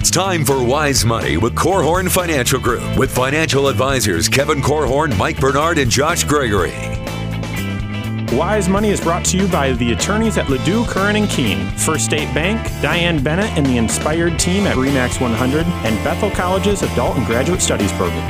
It's time for Wise Money with Korhorn Financial Group with financial advisors Kevin Korhorn, Mike Bernard, and Josh Gregory. Wise Money is brought to you by the attorneys at LaDue, Curran and Kuehn, First State Bank, Diane Bennett and the Inspired team at Remax 100, and Bethel College's Adult and Graduate Studies program.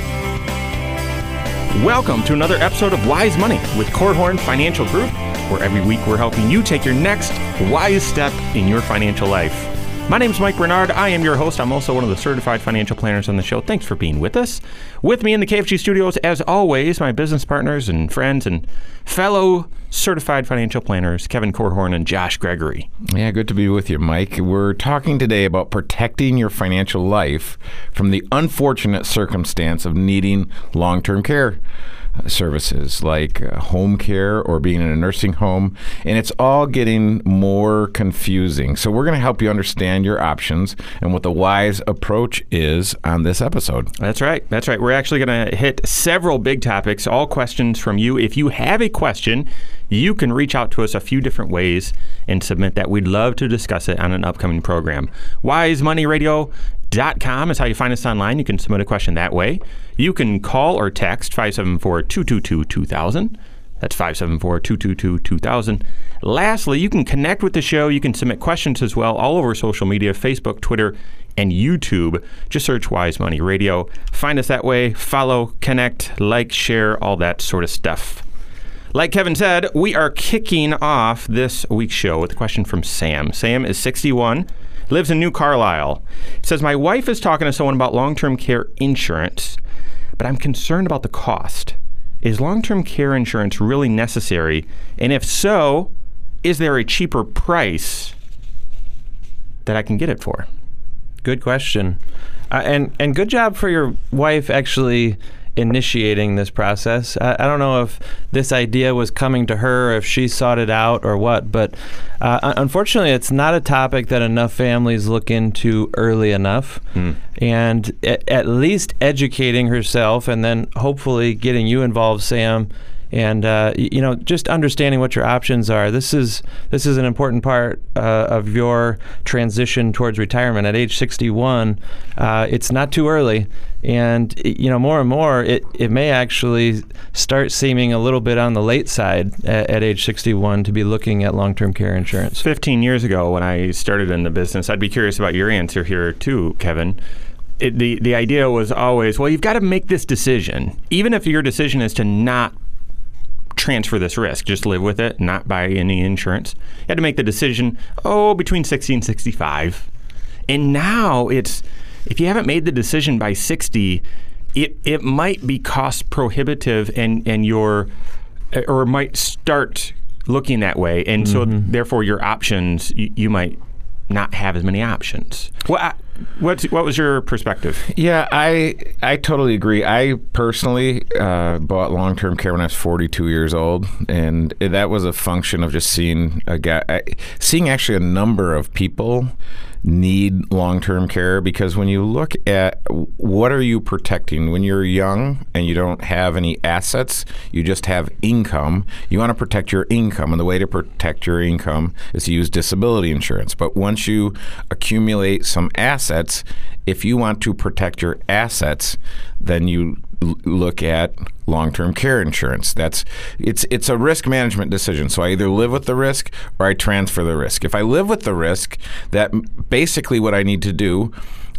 Welcome to another episode of Wise Money with Korhorn Financial Group, where every week we're helping you take your next wise step in your financial life. My name is Mike Bernard. I am your host. I'm also one of the certified financial planners on the show. Thanks for being with us. With me in the KFG studios, as always, my business partners and friends and fellow certified financial planners, Kevin Korhorn and Josh Gregory. Yeah, good to be with you, Mike. We're talking today about protecting your financial life from the unfortunate circumstance of needing long term care services like uh, home care or being in a nursing home, and it's all getting more confusing. So, we're going to help you understand your options and what the wise approach is on this episode. That's right. That's right. We're actually going to hit several big topics, all questions from you. If you have a question, you can reach out to us a few different ways and submit that. We'd love to discuss it on an upcoming program. Wise Money Radio com is how you find us online. You can submit a question that way. You can call or text 574 222 2000. That's 574 222 2000. Lastly, you can connect with the show. You can submit questions as well all over social media Facebook, Twitter, and YouTube. Just search Wise Money Radio. Find us that way. Follow, connect, like, share, all that sort of stuff. Like Kevin said, we are kicking off this week's show with a question from Sam. Sam is 61 lives in New Carlisle. He says, My wife is talking to someone about long term care insurance, but I'm concerned about the cost. Is long term care insurance really necessary? And if so, is there a cheaper price that I can get it for? Good question. Uh, and, and good job for your wife actually initiating this process. I, I, don't know if this idea was coming to her, if she sought it out, or what. But uh, unfortunately, it's not a topic that enough families look into early enough. Mm. And at, at least educating herself, and then hopefully getting you involved, Sam and uh, you know just understanding what your options are. This is this is an important part uh, of your transition towards retirement at age 61. Uh, it's not too early, and you know more and more it, it may actually start seeming a little bit on the late side at, at age 61 to be looking at long-term care insurance. 15 years ago, when I started in the business, I'd be curious about your answer here too, Kevin. It, the the idea was always, well, you've got to make this decision, even if your decision is to not transfer this risk, just live with it, not buy any insurance. You had to make the decision, oh, between 60 and 65. And now it's, if you haven't made the decision by 60, it, it might be cost prohibitive and, and your, or might start looking that way. And mm-hmm. so therefore your options, you, you might not have as many options. Well, I, what what was your perspective? Yeah, I I totally agree. I personally uh, bought long term care when I was 42 years old, and that was a function of just seeing a guy, seeing actually a number of people need long-term care? Because when you look at what are you protecting? When you're young and you don't have any assets you just have income you want to protect your income and the way to protect your income is to use disability insurance. But once you accumulate some assets if you want to protect your assets then you look at long-term care insurance. That's it's it's a risk management decision. So I either live with the risk or I transfer the risk. If I live with the risk, that basically what I need to do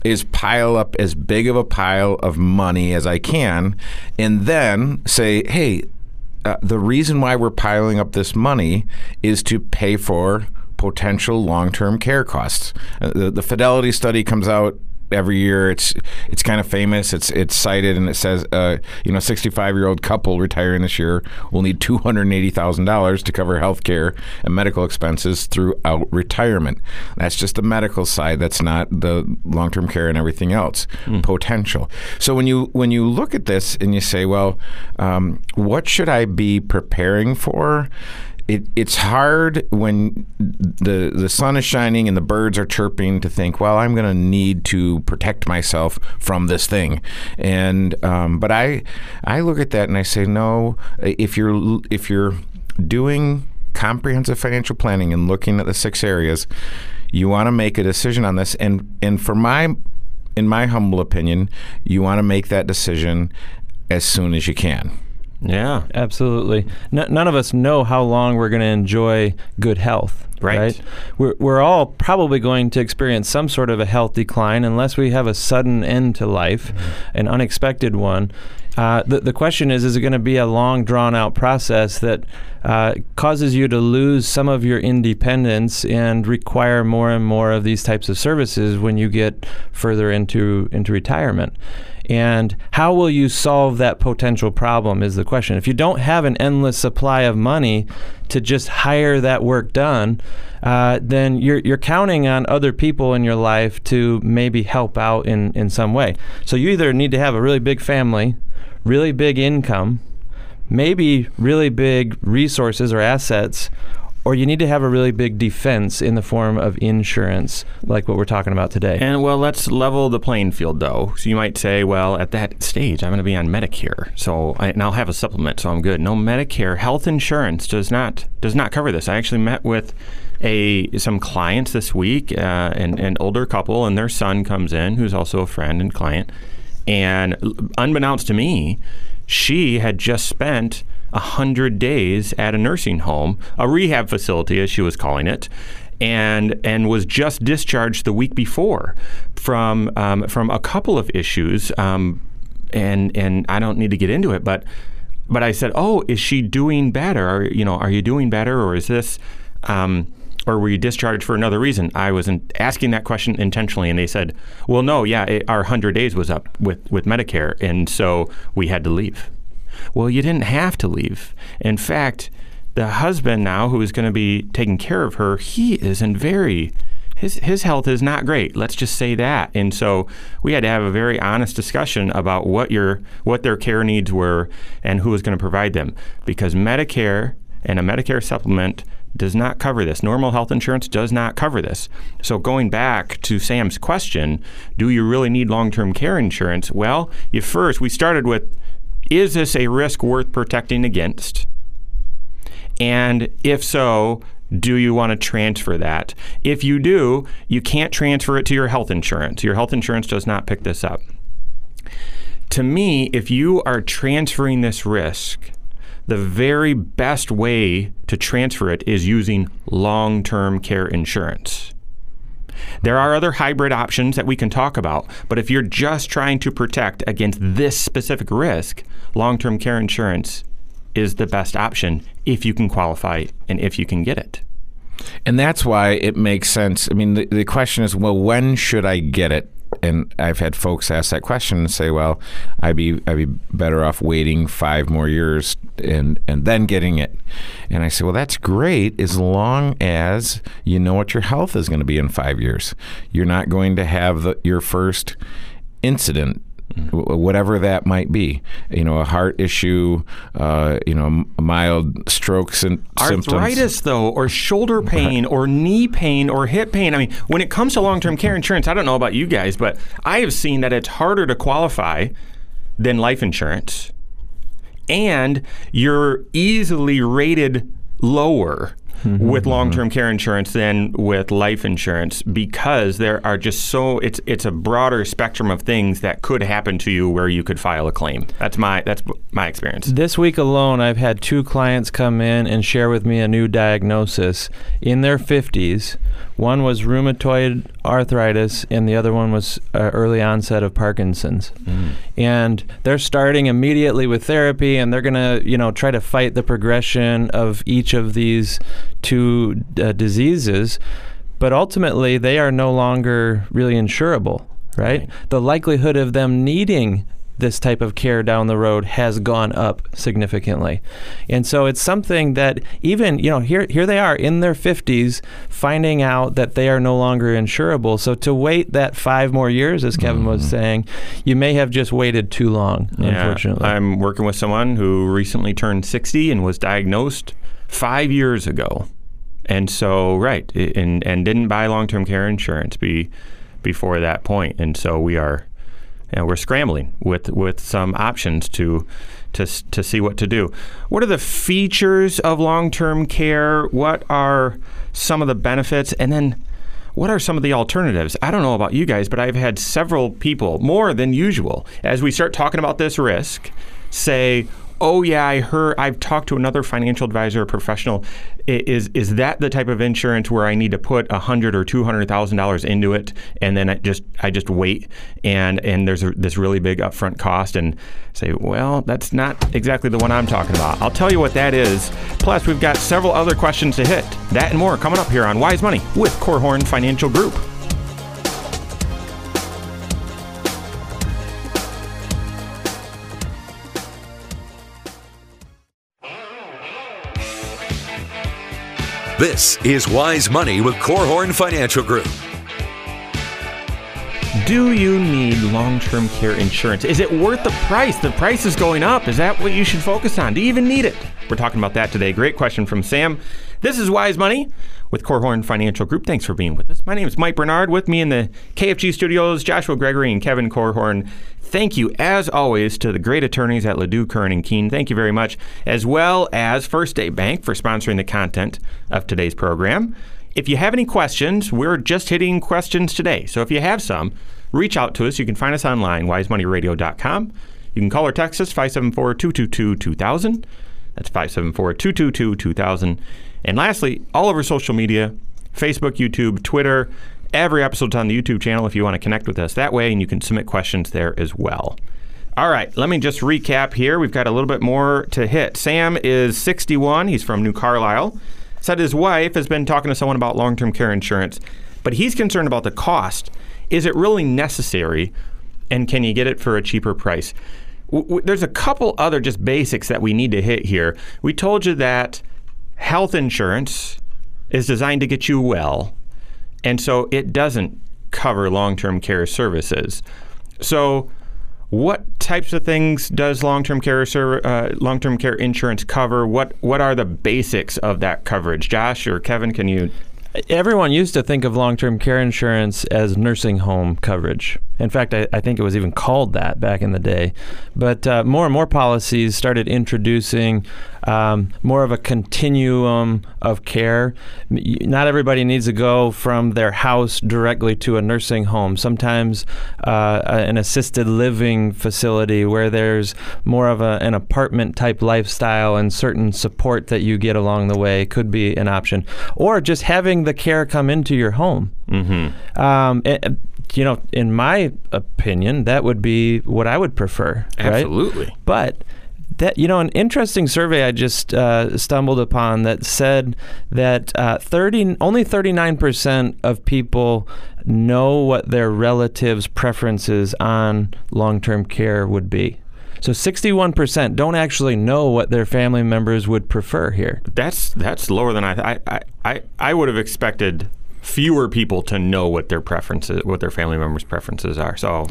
is pile up as big of a pile of money as I can and then say, "Hey, uh, the reason why we're piling up this money is to pay for potential long-term care costs. Uh, the, the Fidelity study comes out every year. It's it's kind of famous. It's it's cited and it says, uh, you know, 65 year old couple retiring this year will need 280 thousand dollars to cover health care and medical expenses throughout retirement. That's just the medical side. That's not the long term care and everything else mm. potential. So when you when you look at this and you say, well, um, what should I be preparing for? It, it's hard when the the sun is shining and the birds are chirping to think, well, I'm going to need to protect myself from this thing, and um, but I I look at that and I say, no, if you're if you're doing comprehensive financial planning and looking at the six areas, you want to make a decision on this, and and for my in my humble opinion, you want to make that decision as soon as you can. Yeah. Absolutely. None of us know how long we're going to enjoy good health. Right. We're, we're all probably going to experience some sort of a health decline unless we have a sudden end to life, an unexpected one. Uh, the, the question is is it going to be a long, drawn out process that uh, causes you to lose some of your independence and require more and more of these types of services when you get further into, into retirement? And how will you solve that potential problem is the question. If you don't have an endless supply of money to just hire that work done, uh, then you're, you're counting on other people in your life to maybe help out in, in some way. So you either need to have a really big family, really big income, maybe really big resources or assets, or you need to have a really big defense in the form of insurance, like what we're talking about today. And well, let's level the playing field, though. So you might say, well, at that stage, I'm going to be on Medicare, so I, and I'll have a supplement, so I'm good. No, Medicare health insurance does not does not cover this. I actually met with a some clients this week, uh, an, an older couple, and their son comes in, who's also a friend and client, and unbeknownst to me, she had just spent 100 days at a nursing home, a rehab facility, as she was calling it, and and was just discharged the week before from um, from a couple of issues. Um, and and I don't need to get into it, but but I said, "Oh, is she doing better? Are, you know, are you doing better, or is this?" Um, or were you discharged for another reason? I wasn't asking that question intentionally, and they said, "Well, no, yeah, it, our hundred days was up with with Medicare, and so we had to leave." Well, you didn't have to leave. In fact, the husband now, who is going to be taking care of her, he is in very his his health is not great. Let's just say that. And so we had to have a very honest discussion about what your what their care needs were and who was going to provide them because Medicare and a Medicare supplement does not cover this. Normal health insurance does not cover this. So going back to Sam's question, do you really need long-term care insurance? Well, you first we started with is this a risk worth protecting against? And if so, do you want to transfer that? If you do, you can't transfer it to your health insurance. Your health insurance does not pick this up. To me, if you are transferring this risk, the very best way to transfer it is using long term care insurance. There are other hybrid options that we can talk about, but if you're just trying to protect against this specific risk, long term care insurance is the best option if you can qualify and if you can get it. And that's why it makes sense. I mean, the, the question is, well, when should I get it? And I've had folks ask that question and say, well, I'd be I'd be better off waiting five more years and and then getting it. And I say, well, that's great as long as you know what your health is going to be in five years. You're not going to have the, your first incident w- whatever that might be. You know, a heart issue, uh, you know, mild strokes and symptoms. Arthritis, though, or shoulder pain, or knee pain, or hip pain. I mean, when it comes to long term care insurance, I don't know about you guys, but I have seen that it's harder to qualify than life insurance. And you're easily rated lower Mm-hmm. with mm-hmm. long-term care insurance than with life insurance because there are just so it's it's a broader spectrum of things that could happen to you where you could file a claim. That's my that's my experience. This week alone, I've had two clients come in and share with me a new diagnosis in their 50s. One was rheumatoid arthritis, and the other one was uh, early onset of Parkinson's. And they're starting immediately with therapy, and they're going to, you know, try to fight the progression of each of these two uh, diseases. But ultimately, they are no longer really insurable, right? Right. The likelihood of them needing this type of care down the road has gone up significantly. And so it's something that even, you know, here here they are in their 50s finding out that they are no longer insurable. So to wait that 5 more years as Kevin was mm-hmm. saying, you may have just waited too long, unfortunately. I'm working with someone who recently turned 60 and was diagnosed five years ago. And so, right, and, and didn't buy long term care insurance be, before that point. And so we are, know, we're scrambling with, with some options to, to, to see what to do. What are the features of long term care? What are some of the benefits? And then what are some of the alternatives? I don't know about you guys, but I've had several people, more than usual, as we start talking about this risk, say, oh yeah, I heard, I've talked to another financial advisor, a professional. Is is that the type of insurance where I need to put a hundred or two hundred thousand dollars into it, and then I just I just wait, and and there's a, this really big upfront cost, and say, well, that's not exactly the one I'm talking about. I'll tell you what that is. Plus, we've got several other questions to hit. That and more coming up here on Wise Money with Korhorn Financial Group. This is Wise Money with Korhorn Financial Group. Do you need long term care insurance? Is it worth the price? The price is going up. Is that what you should focus on? Do you even need it? We're talking about that today. Great question from Sam. This is Wise Money with Korhorn Financial Group. Thanks for being with us. My name is Mike Bernard. With me in the KFG studios, Joshua Gregory and Kevin Korhorn. Thank you, as always, to the great attorneys at LaDue, Curran, and Kuehn. Thank you very much, as well as First State Bank for sponsoring the content of today's program. If you have any questions, we're just hitting questions today. So if you have some, reach out to us. You can find us online, wisemoneyradio.com. You can call or text us, 574 222 2000. That's 574 222 2000. And lastly, all over social media Facebook, YouTube, Twitter. Every episode's on the YouTube channel if you want to connect with us that way, and you can submit questions there as well. All right, let me just recap here. We've got a little bit more to hit. Sam is 61. He's from New Carlisle. Said his wife has been talking to someone about long term care insurance, but he's concerned about the cost. Is it really necessary, and can you get it for a cheaper price? W- there's a couple other just basics that we need to hit here. We told you that health insurance is designed to get you well, and so it doesn't cover long term care services. So, what types of things does long-term care ser- uh, long-term care insurance cover? What what are the basics of that coverage? Josh or Kevin, can you? Everyone used to think of long term care insurance as nursing home coverage. In fact, I, I think it was even called that back in the day. But uh, more and more policies started introducing um, more of a continuum of care. Not everybody needs to go from their house directly to a nursing home. Sometimes uh, an assisted living facility where there's more of a, an apartment type lifestyle and certain support that you get along the way could be an option. Or just having the care come into your home. Mm-hmm. Um, eh, eh, you know, in my opinion, that would be what I would prefer. right? Absolutely. But that you know, an interesting survey I just uh, stumbled upon that said that uh, thirty only thirty nine percent of people know what their relatives' preferences on long term care would be. So sixty one percent don't actually know what their family members would prefer here. That's that's lower than I I, I, I would have expected fewer people to know what their preferences, what their family members' preferences are. So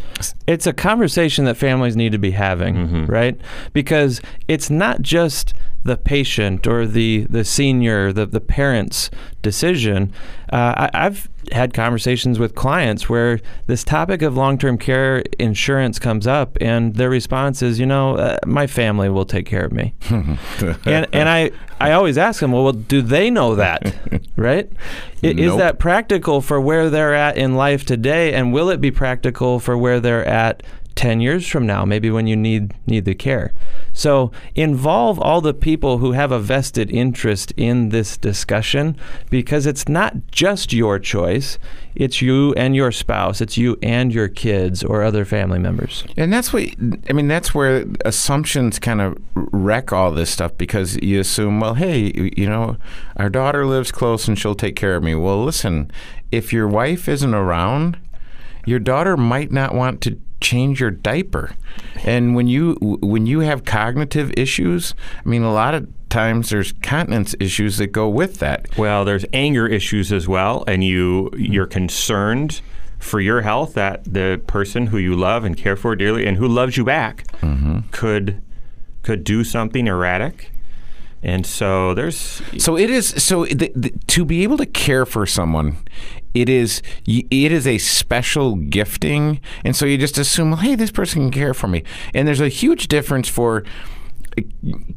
it's a conversation that families need to be having, right? Because it's not just the patient or the the senior, the the parent's decision. Uh, I, I've had conversations with clients where this topic of long term care insurance comes up, and their response is, you know, uh, my family will take care of me. and and I I always ask them, well, well do they know that, right? I- Is Nope. that practical for where they're at in life today, and will it be practical for where they're at 10 years from now, maybe when you need need the care? So involve all the people who have a vested interest in this discussion because it's not just your choice, it's you and your spouse, it's you and your kids or other family members. And that's what I mean. That's where assumptions kind of wreck all this stuff because you assume, well, hey, you know, our daughter lives close and she'll take care of me. Well, listen, if your wife isn't around, your daughter might not want to change your diaper. And when you when you have cognitive issues, I mean, a lot of times there's continence issues that go with that. Well, there's anger issues as well, and you mm-hmm. you're concerned for your health that the person who you love and care for dearly and who loves you back mm-hmm. could could do something erratic. And so there's So it is. So the, the, to be able to care for someone, it is it is a special gifting, and so you just assume, well, hey, this person can care for me. And there's a huge difference for eh,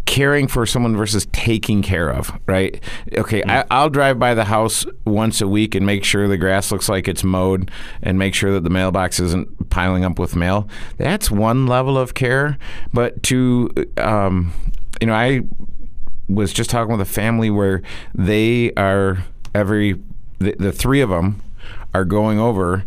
caring for someone versus taking care of, right? Okay, mm-hmm. I, I'll drive by the house once a week and make sure the grass looks like it's mowed and make sure that the mailbox isn't piling up with mail. That's one level of care. But to, eh, um, you know, I was just talking with a family where they are every, the, the three of them are going over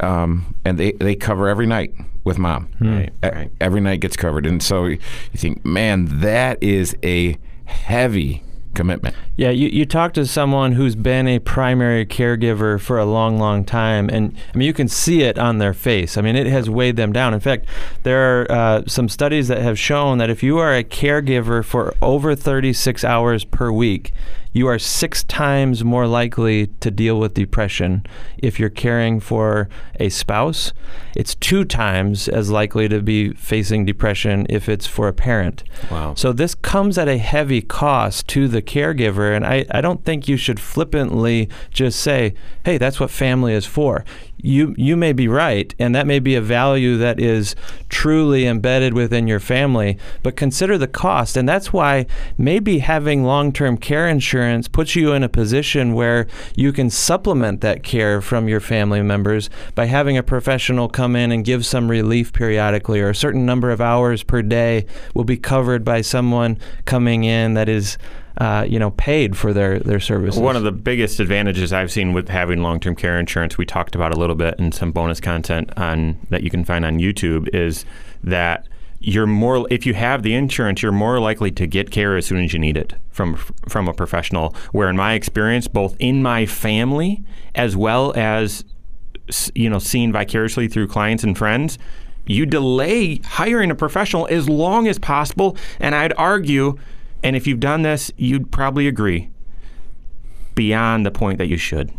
um, and they, they cover every night with mom. Right, E- right. Every night gets covered. And so you think, man, that is a heavy commitment. Yeah, you, you talk to someone who's been a primary caregiver for a long, long time, and I mean, you can see it on their face. I mean, it has weighed them down. In fact, there are uh, some studies that have shown that if you are a caregiver for over 36 hours per week, you are six times more likely to deal with depression if you're caring for a spouse. It's two times as likely to be facing depression if it's for a parent. Wow. So this comes at a heavy cost to the caregiver, and I, I don't think you should flippantly just say, hey, that's what family is for. You, you may be right, and that may be a value that is truly embedded within your family, but consider the cost. And that's why maybe having long term care insurance puts you in a position where you can supplement that care from your family members by having a professional come in and give some relief periodically, or a certain number of hours per day will be covered by someone coming in that is. Uh, you know, paid for their their services. One of the biggest advantages I've seen with having long-term care insurance, we talked about a little bit in some bonus content on that you can find on YouTube, is that you're more if you have the insurance, you're more likely to get care as soon as you need it from from a professional. Where in my experience, both in my family as well as you know seen vicariously through clients and friends, you delay hiring a professional as long as possible. And I'd argue, and if you've done this, you'd probably agree, beyond the point that you should.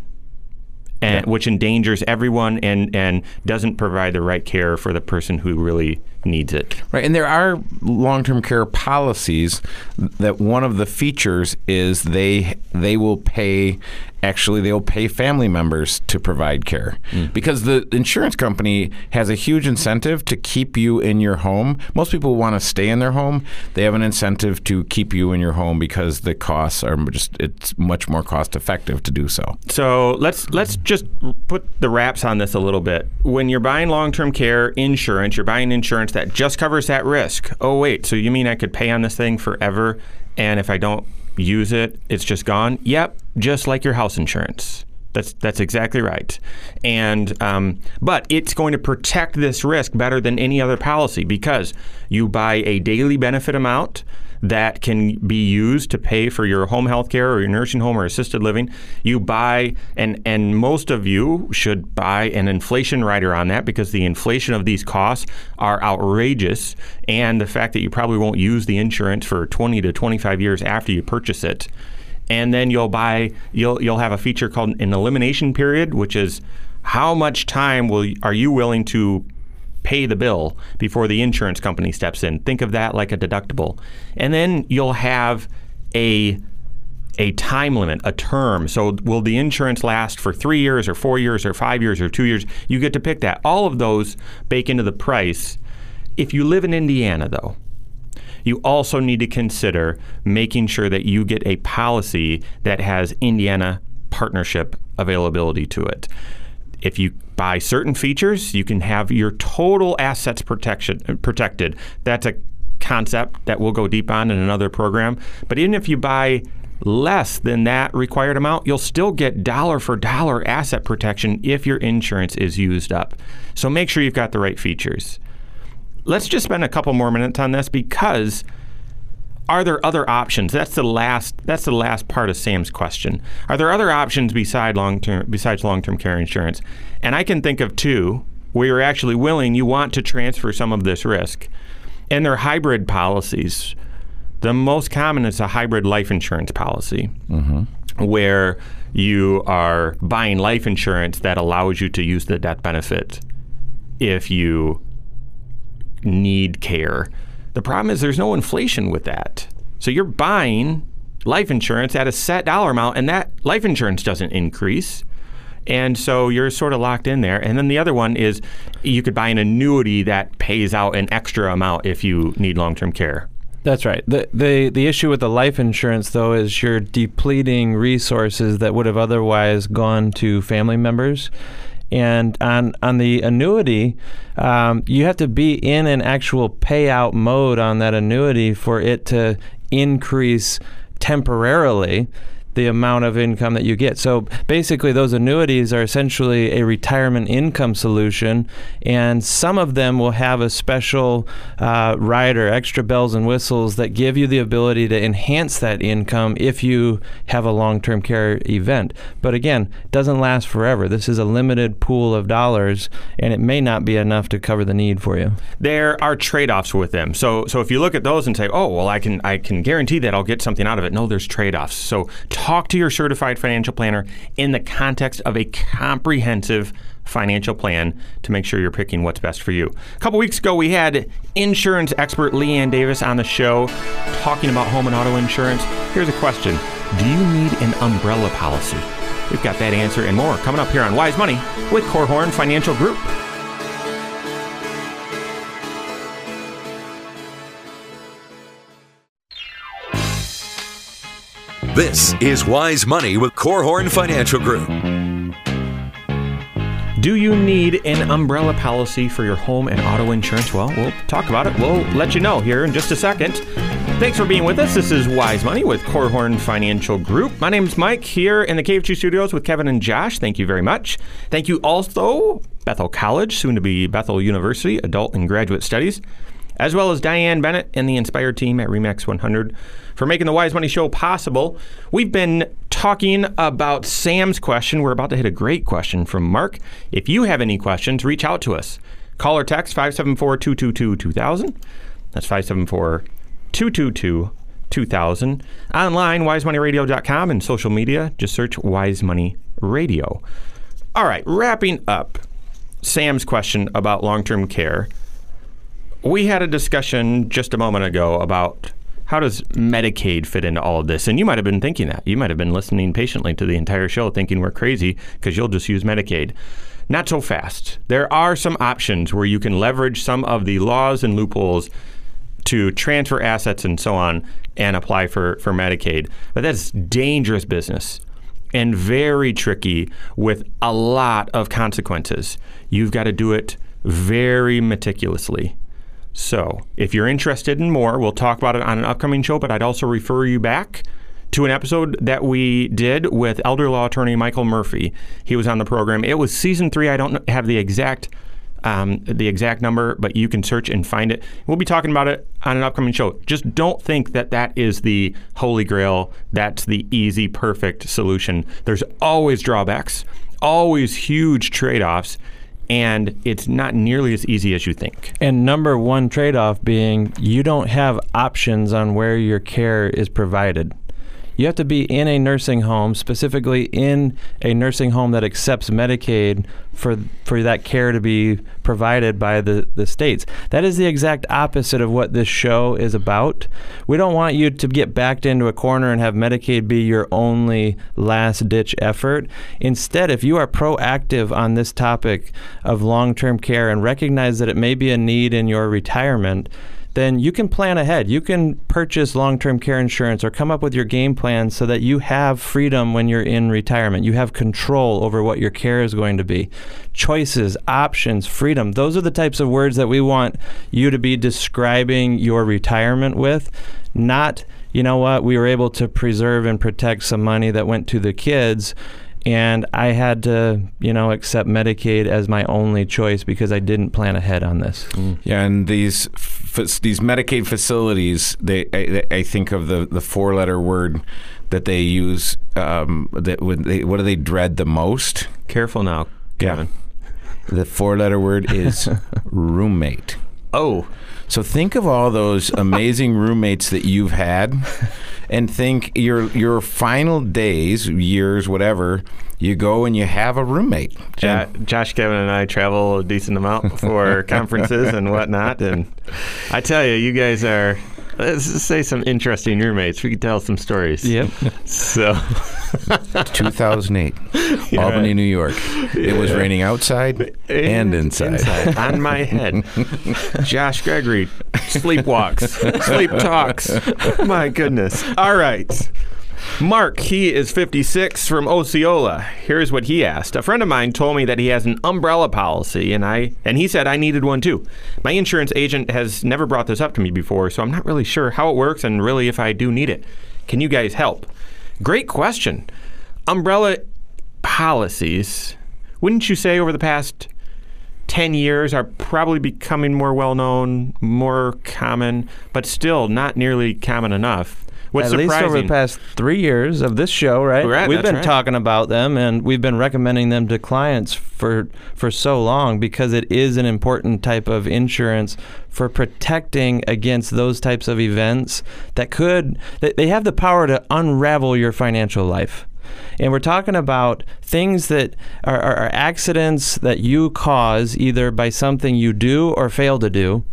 And, Which endangers everyone and, and doesn't provide the right care for the person who really needs it. Right, and there are long-term care policies that one of the features is they they will pay actually they'll pay family members to provide care mm. because the insurance company has a huge incentive to keep you in your home. Most people want to stay in their home. They have an incentive to keep you in your home because the costs are just it's much more cost effective to do so. So let's let's just put the wraps on this a little bit. When you're buying long-term care insurance, you're buying insurance that just covers that risk. Oh wait, so you mean I could pay on this thing forever, and if I don't use it, it's just gone? Yep, just like your house insurance. That's that's exactly right. And um, but it's going to protect this risk better than any other policy because you buy a daily benefit amount that can be used to pay for your home health care or your nursing home or assisted living. You buy, and, and most of you should buy an inflation rider on that because the inflation of these costs are outrageous. And the fact that you probably won't use the insurance for 20 to 25 years after you purchase it. And then you'll buy, you'll, you'll have a feature called an elimination period, which is how much time will are you willing to pay the bill before the insurance company steps in. Think of that like a deductible. And then you'll have a a time limit, a term. So will the insurance last for 3 years or 4 years or 5 years or 2 years? You get to pick that. All of those bake into the price. If you live in Indiana though, you also need to consider making sure that you get a policy that has Indiana partnership availability to it. If you buy certain features, you can have your total assets protection uh, protected. That's a concept that we'll go deep on in another program. But even if you buy less than that required amount, you'll still get dollar for dollar asset protection if your insurance is used up. So make sure you've got the right features. Let's just spend a couple more minutes on this because are there other options? That's the last. That's the last part of Sam's question. Are there other options beside long term besides long term care insurance? And I can think of two where you're actually willing. You want to transfer some of this risk, and they're hybrid policies. The most common is a hybrid life insurance policy, mm-hmm. where you are buying life insurance that allows you to use the death benefit if you need care. The problem is there's no inflation with that. So you're buying life insurance at a set dollar amount, and that life insurance doesn't increase. And so you're sort of locked in there. And then the other one is you could buy an annuity that pays out an extra amount if you need long term care. That's right. The, the the issue with the life insurance though is you're depleting resources that would have otherwise gone to family members. And on on the annuity, um, you have to be in an actual payout mode on that annuity for it to increase temporarily the amount of income that you get. So basically, those annuities are essentially a retirement income solution, and some of them will have a special uh, rider, extra bells and whistles that give you the ability to enhance that income if you have a long term care event. But again, it doesn't last forever. This is a limited pool of dollars, and it may not be enough to cover the need for you. There are trade-offs with them. So so if you look at those and say, "Oh, well I can I can guarantee that I'll get something out of it." No, there's trade-offs. So talk to your certified financial planner in the context of a comprehensive financial plan to make sure you're picking what's best for you. A couple weeks ago, we had insurance expert Leanne Davis on the show talking about home and auto insurance. Here's a question Do you need an umbrella policy? We've got that answer and more coming up here on Wise Money with Korhorn Financial Group. This is Wise Money with Korhorn Financial Group. Do you need an umbrella policy for your home and auto insurance? Well, we'll talk about it. We'll let you know here in just a second. Thanks for being with us. This is Wise Money with Korhorn Financial Group. My name is Mike here in the KFG studios with Kevin and Josh. Thank you very much. Thank you also Bethel College, soon to be Bethel University, Adult and Graduate Studies, as well as Diane Bennett and the Inspired team at Remax 100 for making the Wise Money Show possible. We've been talking about Sam's question. We're about to hit a great question from Mark. If you have any questions, reach out to us. Call or text 574 222 2000. That's 574 222 2000. Online, wisemoneyradio.com, and social media, just search Wise Money Radio. All right, wrapping up Sam's question about long term care. We had a discussion just a moment ago about how does Medicaid fit into all of this? And you might have been thinking that. You might have been listening patiently to the entire show thinking we're crazy because you'll just use Medicaid. Not so fast. There are some options where you can leverage some of the laws and loopholes to transfer assets and so on and apply for, for Medicaid. But that's dangerous business and very tricky with a lot of consequences. You've got to do it very meticulously. So, if you're interested in more, we'll talk about it on an upcoming show, but I'd also refer you back to an episode that we did with elder law attorney Michael Murphy. He was on the program. It was season three. I don't have the exact um, the exact number, but you can search and find it. We'll be talking about it on an upcoming show. Just don't think that that is the holy grail. That's the easy, perfect solution. There's always drawbacks, always huge trade offs and it's not nearly as easy as you think. And number one trade off being you don't have options on where your care is provided. You have to be in a nursing home, specifically in a nursing home that accepts Medicaid for for that care to be provided by the, the states. That is the exact opposite of what this show is about. We don't want you to get backed into a corner and have Medicaid be your only last ditch effort. Instead, if you are proactive on this topic of long term care and recognize that it may be a need in your retirement, then you can plan ahead. You can purchase long term care insurance or come up with your game plan so that you have freedom when you're in retirement. You have control over what your care is going to be. Choices, options, freedom. Those are the types of words that we want you to be describing your retirement with, not, you know what, we were able to preserve and protect some money that went to the kids and I had to, you know, accept Medicaid as my only choice because I didn't plan ahead on this. Mm. Yeah, and these f- these Medicaid facilities, they I, I, think of the the four letter word that they use. Um, that when they, what do they dread the most? Careful now, Kevin. Yeah. The four letter word is roommate. Oh. So think of all those amazing roommates that you've had and think your your final days, years, whatever, you go and you have a roommate. Josh, Kevin, and I travel a decent amount for conferences and whatnot, and I tell you, you guys are. Let's say some interesting roommates. We could tell some stories. Yep. So, 2008, Albany, New York. It was raining outside and inside. on my head. Josh Gregory sleepwalks, sleep talks. My goodness. All right. Mark, he is 56 from Osceola. Here's what he asked. A friend of mine told me that he has an umbrella policy and I and he said I needed one too. My insurance agent has never brought this up to me before, so I'm not really sure how it works and really if I do need it. Can you guys help? Great question. Umbrella policies, wouldn't you say over the past 10 years are probably becoming more well known, more common, but still not nearly common enough. What's At least over the past three years of this show, right? Right, we've been right. talking about them, and we've been recommending them to clients for for so long because it is an important type of insurance for protecting against those types of events that could they, they have the power to unravel your financial life. And we're talking about things that are, are, are accidents that you cause either by something you do or fail to do.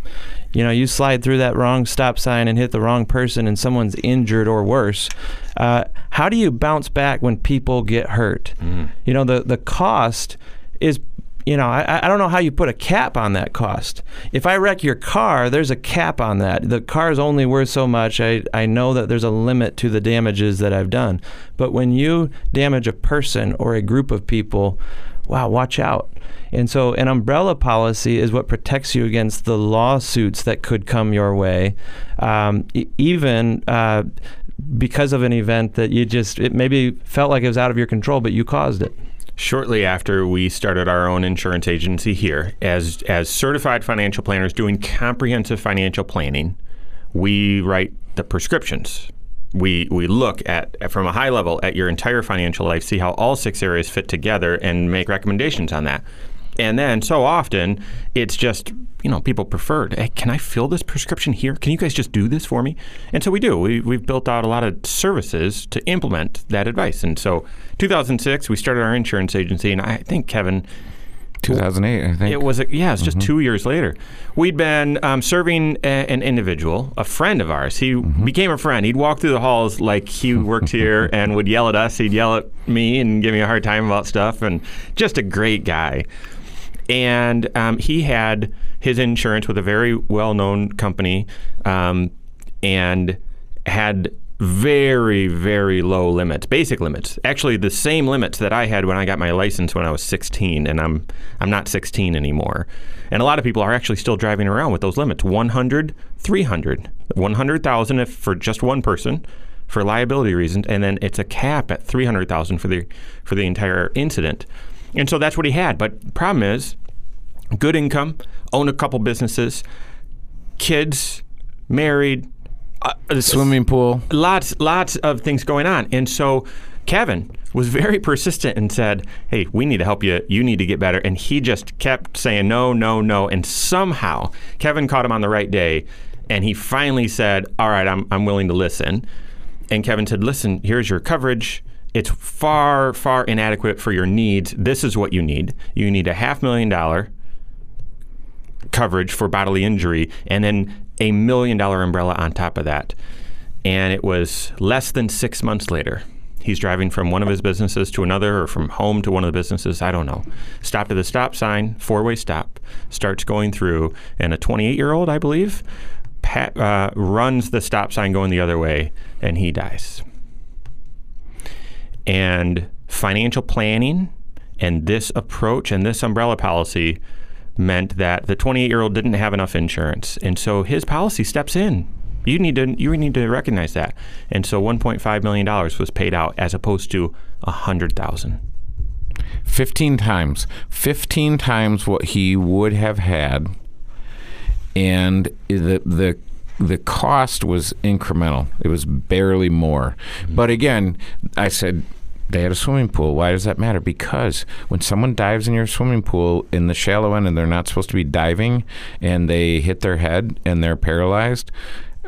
You know, you slide through that wrong stop sign and hit the wrong person and someone's injured or worse. Uh, how do you bounce back when people get hurt? You know, the, the cost is you know, I, I don't know how you put a cap on that cost. If I wreck your car, there's a cap on that. The car is only worth so much. I, I know that there's a limit to the damages that I've done. But when you damage a person or a group of people, wow, watch out. And so, an umbrella policy is what protects you against the lawsuits that could come your way, um, e- even uh, because of an event that you just, it maybe felt like it was out of your control, but you caused it. Shortly after we started our own insurance agency here, as as certified financial planners doing comprehensive financial planning, we write the prescriptions. We we look at from a high level at your entire financial life, see how all six areas fit together, and make recommendations on that. And then so often it's just you know people prefer. Hey, can I fill this prescription here? Can you guys just do this for me? And so we do. We we've built out a lot of services to implement that advice. And so 2006 we started our insurance agency, and I think Kevin 2008, I think. it was, a, yeah, it's just two years later. We'd been um, serving a, an individual, a friend of ours. He became a friend. He'd walk through the halls like he worked here and would yell at us. He'd yell at me and give me a hard time about stuff, and just a great guy. And um, he had his insurance with a very well known company um, and had very, very low limits, basic limits. Actually, the same limits that I had when I got my license when I was 16, and I'm I'm not 16 anymore. And a lot of people are actually still driving around with those limits: 100, 300, 100,000 if for just one person for liability reasons, and then it's a cap at 300,000 for the for the entire incident. And so that's what he had. But problem is, good income, own a couple businesses, kids, married, uh, Swimming pool. lots lots of things going on. And so kevin was very persistent and said hey we need to help you. You need to get better. And he just kept saying no no no. And somehow kevin caught him on the right day and he finally said all right i'm, I'm willing to listen. And kevin said listen here's your coverage. It's far far inadequate for your needs. This is what you need. You need a half million dollar coverage for bodily injury and then a million dollar umbrella on top of that. And it was less than six months later. He's driving from one of his businesses to another or from home to one of the businesses. I don't know. Stopped at the stop sign, four way stop, starts going through, and a 28 year old, I believe, pa- uh, runs the stop sign going the other way, and he dies. And financial planning and this approach and this umbrella policy meant that the 28 year old didn't have enough insurance. And so his policy steps in. You need to you need to recognize that. And so 1.5 million dollars was paid out as opposed to 100,000. 15 times. 15 times what he would have had. And the the the cost was incremental. It was barely more. But again, I said they had a swimming pool. Why does that matter? Because when someone dives in your swimming pool in the shallow end and they're not supposed to be diving and they hit their head and they're paralyzed,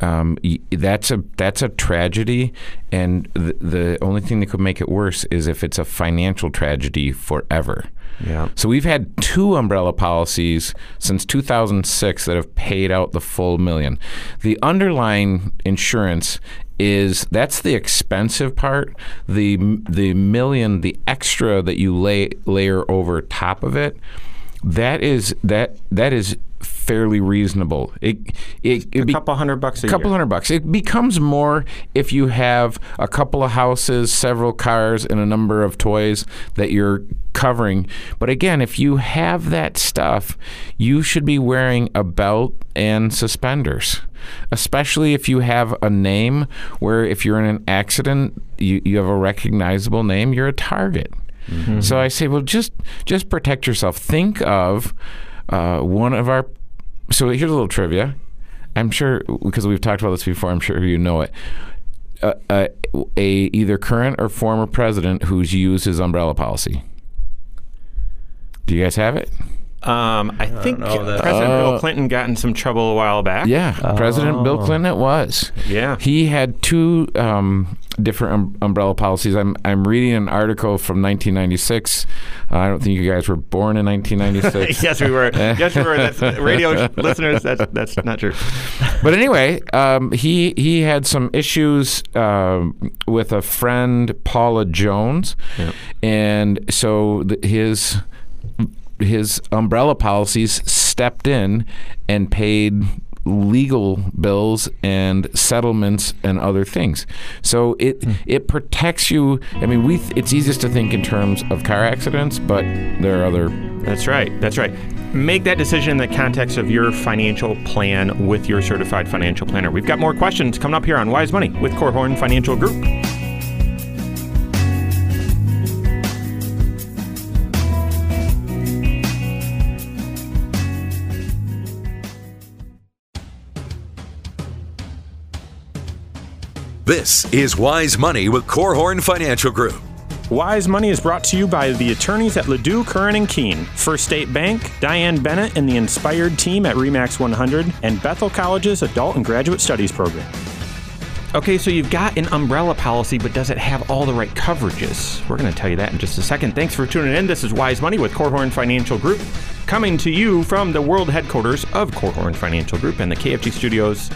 um, that's a that's a tragedy, and the, the only thing that could make it worse is if it's a financial tragedy forever. Yeah. So we've had two umbrella policies since 2006 that have paid out the full million. The underlying insurance is that's the expensive part. The the million, the extra that you lay layer over top of it, that is that that is fairly reasonable. It it, it A couple hundred bucks a couple year. hundred bucks. It becomes more if you have a couple of houses, several cars, and a number of toys that you're covering. But again, if you have that stuff, you should be wearing a belt and suspenders. Especially if you have a name where if you're in an accident, you, you have a recognizable name, you're a target. So I say, well, just just protect yourself. Think of uh, one of our. So here's a little trivia. I'm sure because we've talked about this before. I'm sure you know it. Uh, uh, a either current or former president who's used his umbrella policy. Do you guys have it? Um, I think President Uh, Bill Clinton got in some trouble a while back. Yeah, President Bill Clinton. It was. Yeah. He had two um, different um, umbrella policies. I'm I'm reading an article from 1996. Uh, I don't think you guys were born in 1996. yes, we were. yes, we were. That's, radio listeners, that's that's not true. But anyway, um, he he had some issues um, with a friend, Paula Jones, and so th- his his umbrella policies stepped in and paid legal bills and settlements and other things. So it hmm. it protects you. I mean, we th- it's easiest to think in terms of car accidents, but there are other That's right. That's right. Make that decision in the context of your financial plan with your certified financial planner. We've got more questions coming up here on Wise Money with Korhorn Financial Group. This is Wise Money with Korhorn Financial Group. Wise Money is brought to you by the attorneys at LaDue, Curran and Kuehn, First State Bank, Diane Bennett and the Inspired team at Remax 100, and Bethel College's Adult and Graduate Studies program. Okay, so you've got an umbrella policy, but does it have all the right coverages? We're going to tell you that in just a second. Thanks for tuning in. This is Wise Money with Korhorn Financial Group, coming to you from the world headquarters of Korhorn Financial Group and the KFG studios.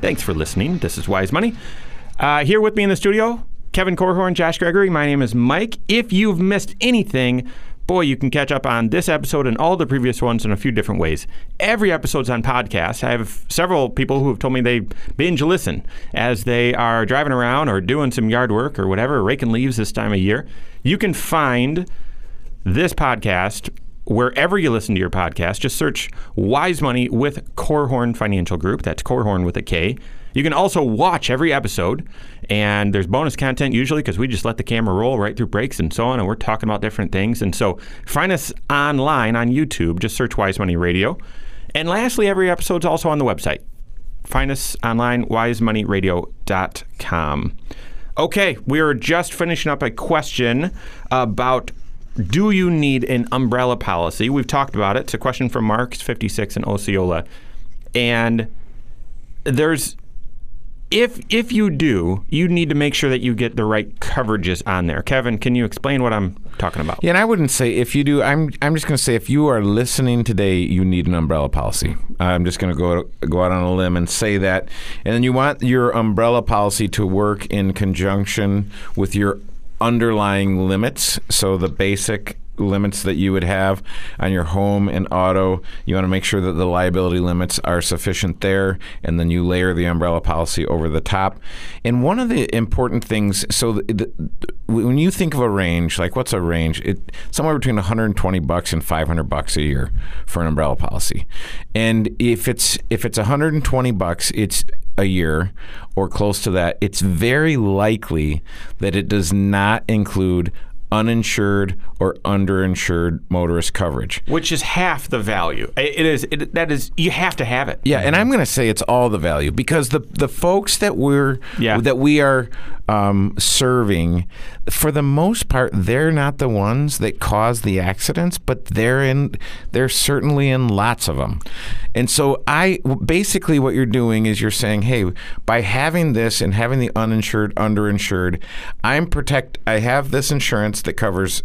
Thanks for listening. This is Wise Money. Uh, here with me in the studio, Kevin Korhorn, Josh Gregory. My name is Mike. If you've missed anything, boy, you can catch up on this episode and all the previous ones in a few different ways. Every episode's on podcast. I have several people who have told me they binge listen as they are driving around or doing some yard work or whatever, raking leaves this time of year. You can find this podcast wherever you listen to your podcast. Just search Wise Money with Korhorn Financial Group. That's Korhorn with a K. You can also watch every episode, and there's bonus content usually because we just let the camera roll right through breaks and so on, and we're talking about different things. And so find us online on YouTube. Just search Wise Money Radio. And lastly, every episode's also on the website. Find us online, wisemoneyradio.com. Okay, we are just finishing up a question about do you need an umbrella policy? We've talked about it. It's a question from Marks 56 in Osceola. And there's if if you do, you need to make sure that you get the right coverages on there. Kevin, can you explain what I'm talking about? Yeah, and I wouldn't say if you do. I'm I'm just going to say if you are listening today, you need an umbrella policy. I'm just going to go go out on a limb and say that, and then you want your umbrella policy to work in conjunction with your underlying limits. So the basic limits that you would have on your home and auto. You want to make sure that the liability limits are sufficient there, and then you layer the umbrella policy over the top. And one of the important things, so the, the, when you think of a range, like what's a range? It somewhere between 120 bucks and 500 bucks a year for an umbrella policy. And if it's if it's 120 bucks, it's a year or close to that. It's very likely that it does not include uninsured or underinsured motorist coverage. Which is half the value. It is it, that is you have to have it. Yeah, and I'm going to say it's all the value because the the folks that we're Yeah. that we are um, serving, for the most part, they're not the ones that cause the accidents, but they're in they're certainly in lots of them. And so I basically what you're doing is you're saying, hey, by having this and having the uninsured, underinsured, I'm protect. I have this insurance that covers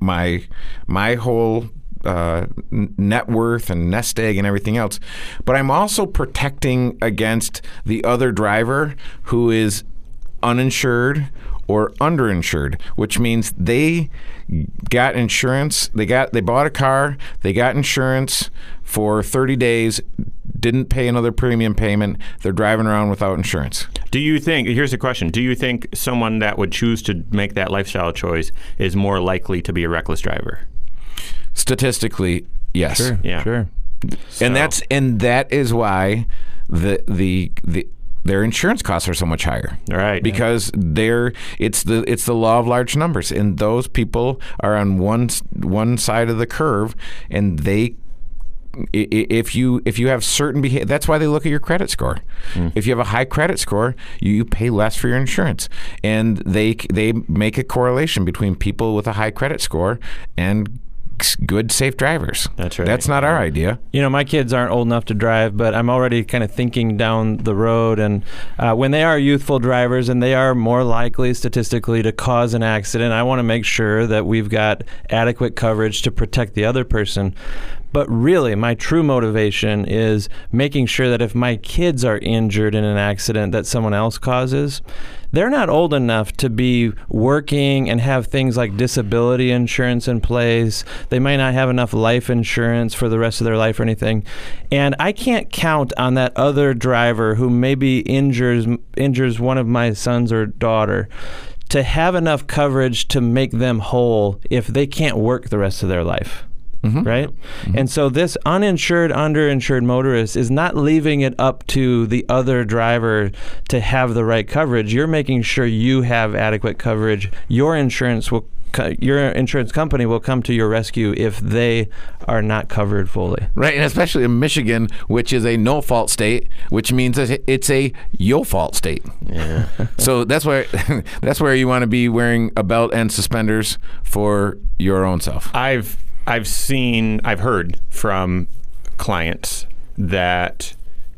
my my whole uh, net worth and nest egg and everything else. But I'm also protecting against the other driver who is uninsured or underinsured, which means they got insurance, they got they bought a car, they got insurance for 30 days, didn't pay another premium payment, they're driving around without insurance. Do you think, here's the question, do you think someone that would choose to make that lifestyle choice is more likely to be a reckless driver? Statistically, yes. Sure. Yeah. Sure. So- And that's and that is why the the the their insurance costs are so much higher. Right. Because they're it's the it's the law of large numbers and those people are on one one side of the curve and they i- i- if you if you have certain behavior, that's why they look at your credit score. Hmm. If you have a high credit score, you, pay less for your insurance, and they they make a correlation between people with a high credit score and good safe drivers. That's right. That's not our idea. You know, my kids aren't old enough to drive, but I'm already kind of thinking down the road. And uh, when they are youthful drivers and they are more likely statistically to cause an accident, I want to make sure that we've got adequate coverage to protect the other person. But really, my true motivation is making sure that if my kids are injured in an accident that someone else causes, they're not old enough to be working and have things like disability insurance in place. They might not have enough life insurance for the rest of their life or anything. And I can't count on that other driver who maybe injures injures one of my sons or daughter to have enough coverage to make them whole if they can't work the rest of their life Mm-hmm. right? Mm-hmm. And so this uninsured, underinsured motorist is not leaving it up to the other driver to have the right coverage. You're making sure you have adequate coverage. Your insurance will. Your insurance company will come to your rescue if they are not covered fully. Right, and especially in Michigan, which is a no fault state, which means that it's a yo fault state. Yeah. So that's where that's where you want to be wearing a belt and suspenders for your own self. I've I've seen I've heard from clients that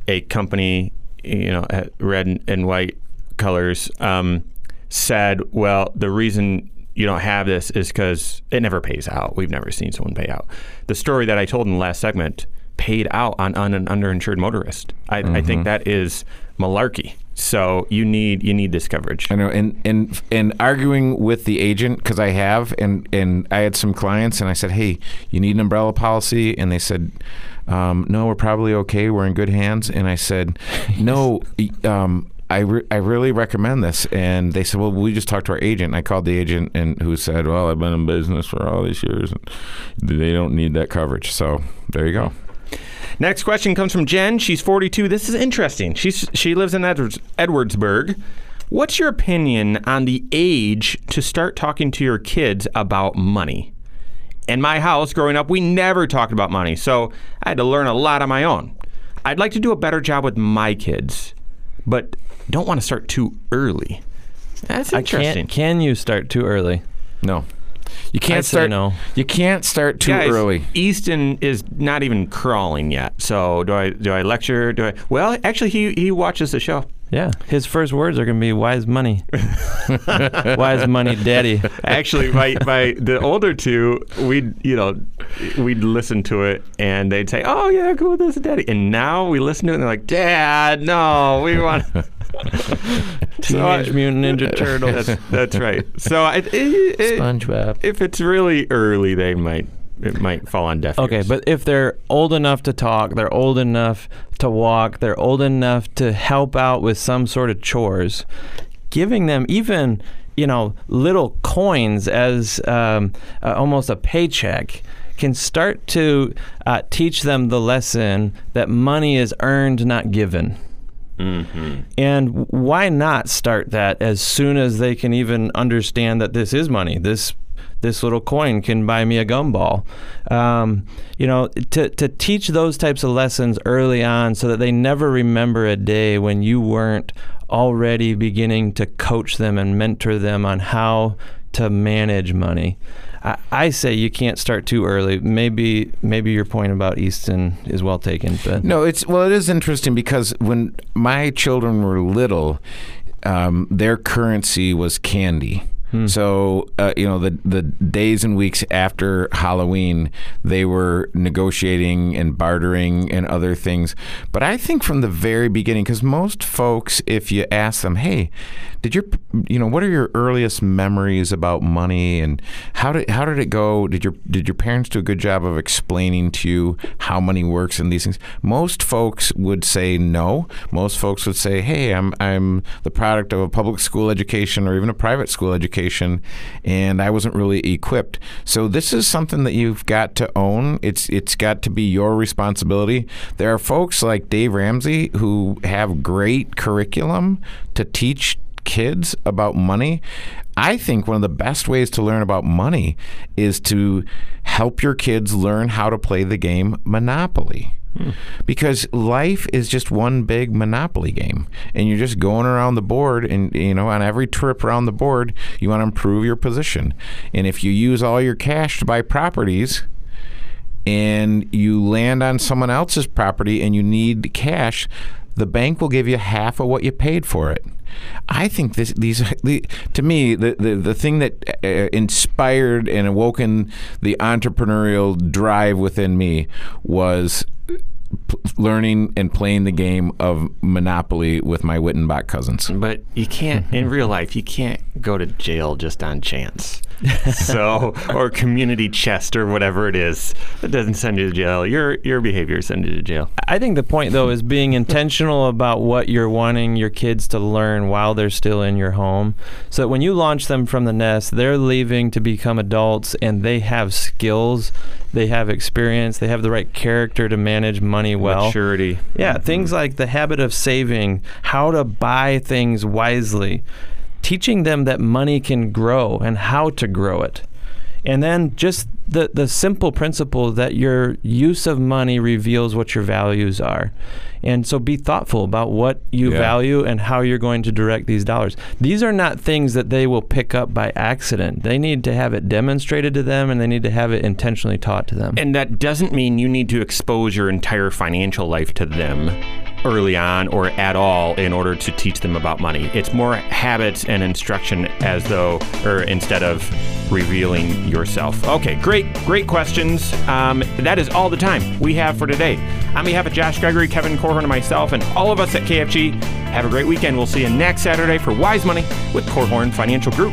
a company, you know, red and- white colors, um, said, "Well, the reason you don't have this is because it never pays out. We've never seen someone pay out." The story that I told in the last segment paid out on, on an underinsured motorist. I, I think that is malarkey. So you need you need this coverage. I know, and and and arguing with the agent because I have, and and I had some clients, and I said, "Hey, you need an umbrella policy," and they said, um, "No, we're probably okay. We're in good hands." And I said, "No." Um, I, re- I really recommend this. And they said, well, we just talked to our agent. And I called the agent and who said, well, I've been in business for all these years and they don't need that coverage. So there you go. Next question comes from Jen. She's 42. This is interesting. She's she lives in Edwards, Edwardsburg. What's your opinion on the age to start talking to your kids about money? In my house growing up, we never talked about money, so I had to learn a lot on my own. I'd like to do a better job with my kids, but don't want to start too early. That's I interesting. can't. Can you start too early? No. You can't I'd start. no. You can't start too Guys, early. Easton is not even crawling yet. So do I? Do I lecture? Do I? Well, actually, he he watches the show. Yeah. His first words are going to be "Wise money." Wise money, daddy. Actually, my, my the older two, we'd you know, we'd listen to it and they'd say, "Oh yeah, cool, this is daddy." And now we listen to it and they're like, "Dad, no, we want." So Teenage Mutant Ninja Turtles. That's, that's right. So I, it, it, SpongeBob. if it's really early, they might it might fall on deaf Okay, ears. but if they're old enough to talk, they're old enough to walk, they're old enough to help out with some sort of chores, giving them even you know little coins as um, uh, almost a paycheck can start to uh, teach them the lesson that money is earned, not given. And why not start that as soon as they can even understand that this is money? This this little coin can buy me a gumball. Um, you know, to to teach those types of lessons early on, so that they never remember a day when you weren't already beginning to coach them and mentor them on how to manage money. I, I say you can't start too early. Maybe maybe your point about Easton is well taken, but No, it's well, it is interesting because when my children were little, um, their currency was candy. So uh, you know the the days and weeks after Halloween, they were negotiating and bartering and other things. But I think from the very beginning, because most folks, if you ask them, "Hey, did your you know what are your earliest memories about money and how did how did it go? Did your did your parents do a good job of explaining to you how money works and these things?" Most folks would say no. Most folks would say, "Hey, I'm I'm the product of a public school education or even a private school education." And I wasn't really equipped. So this is something that you've got to own. It's it's got to be your responsibility. There are folks like Dave Ramsey who have great curriculum to teach kids about money. I think one of the best ways to learn about money is to help your kids learn how to play the game Monopoly. Because life is just one big monopoly game, and you're just going around the board, and you know, on every trip around the board, you want to improve your position. And if you use all your cash to buy properties, and you land on someone else's property and you need cash, the bank will give you half of what you paid for it. I think this, these, the, to me, the, the, the thing that uh, inspired and awoken the entrepreneurial drive within me was p- learning and playing the game of Monopoly with my Wittenbach cousins. But you can't, in mm-hmm. real life, you can't go to jail just on chance. so, or community chest or whatever it is. It doesn't send you to jail. Your your behavior sends you to jail. I think the point, though, is being intentional about what you're wanting your kids to learn while they're still in your home. So that when you launch them from the nest, they're leaving to become adults and they have skills, they have experience, they have the right character to manage money well. Maturity. Yeah, mm-hmm. things like the habit of saving, how to buy things wisely, teaching them that money can grow and how to grow it. And then just the, the simple principle that your use of money reveals what your values are. And so be thoughtful about what you Yeah. value and how you're going to direct these dollars. These are not things that they will pick up by accident. They need to have it demonstrated to them and they need to have it intentionally taught to them. And that doesn't mean you need to expose your entire financial life to them early on or at all in order to teach them about money. It's more habits and instruction as though, or instead of revealing yourself. Okay, great, great questions. Um, that is all the time we have for today. On behalf of Josh Gregory, Kevin Korhorn, and myself, and all of us at KFG, have a great weekend. We'll see you next Saturday for Wise Money with Korhorn Financial Group.